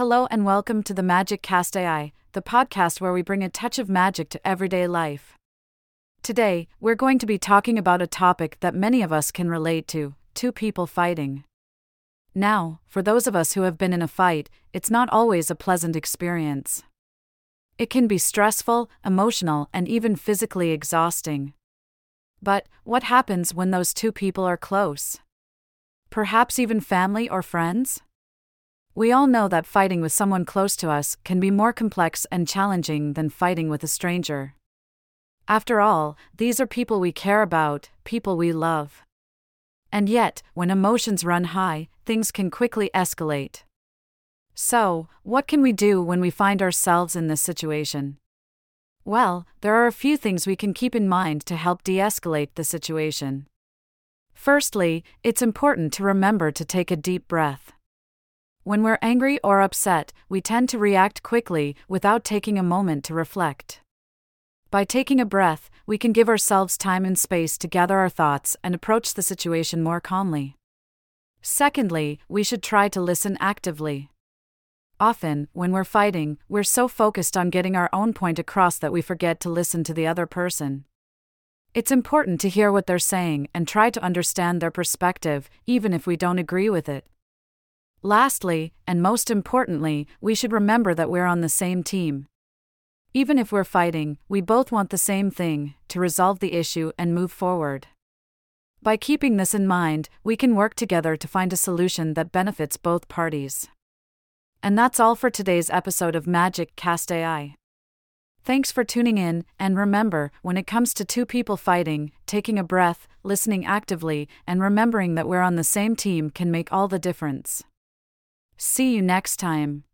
Hello and welcome to the Magic Cast AI, the podcast where we bring a touch of magic to everyday life. Today, we're going to be talking about a topic that many of us can relate to two people fighting. Now, for those of us who have been in a fight, it's not always a pleasant experience. It can be stressful, emotional, and even physically exhausting. But, what happens when those two people are close? Perhaps even family or friends? We all know that fighting with someone close to us can be more complex and challenging than fighting with a stranger. After all, these are people we care about, people we love. And yet, when emotions run high, things can quickly escalate. So, what can we do when we find ourselves in this situation? Well, there are a few things we can keep in mind to help de escalate the situation. Firstly, it's important to remember to take a deep breath. When we're angry or upset, we tend to react quickly without taking a moment to reflect. By taking a breath, we can give ourselves time and space to gather our thoughts and approach the situation more calmly. Secondly, we should try to listen actively. Often, when we're fighting, we're so focused on getting our own point across that we forget to listen to the other person. It's important to hear what they're saying and try to understand their perspective, even if we don't agree with it. Lastly, and most importantly, we should remember that we're on the same team. Even if we're fighting, we both want the same thing to resolve the issue and move forward. By keeping this in mind, we can work together to find a solution that benefits both parties. And that's all for today's episode of Magic Cast AI. Thanks for tuning in, and remember when it comes to two people fighting, taking a breath, listening actively, and remembering that we're on the same team can make all the difference. See you next time.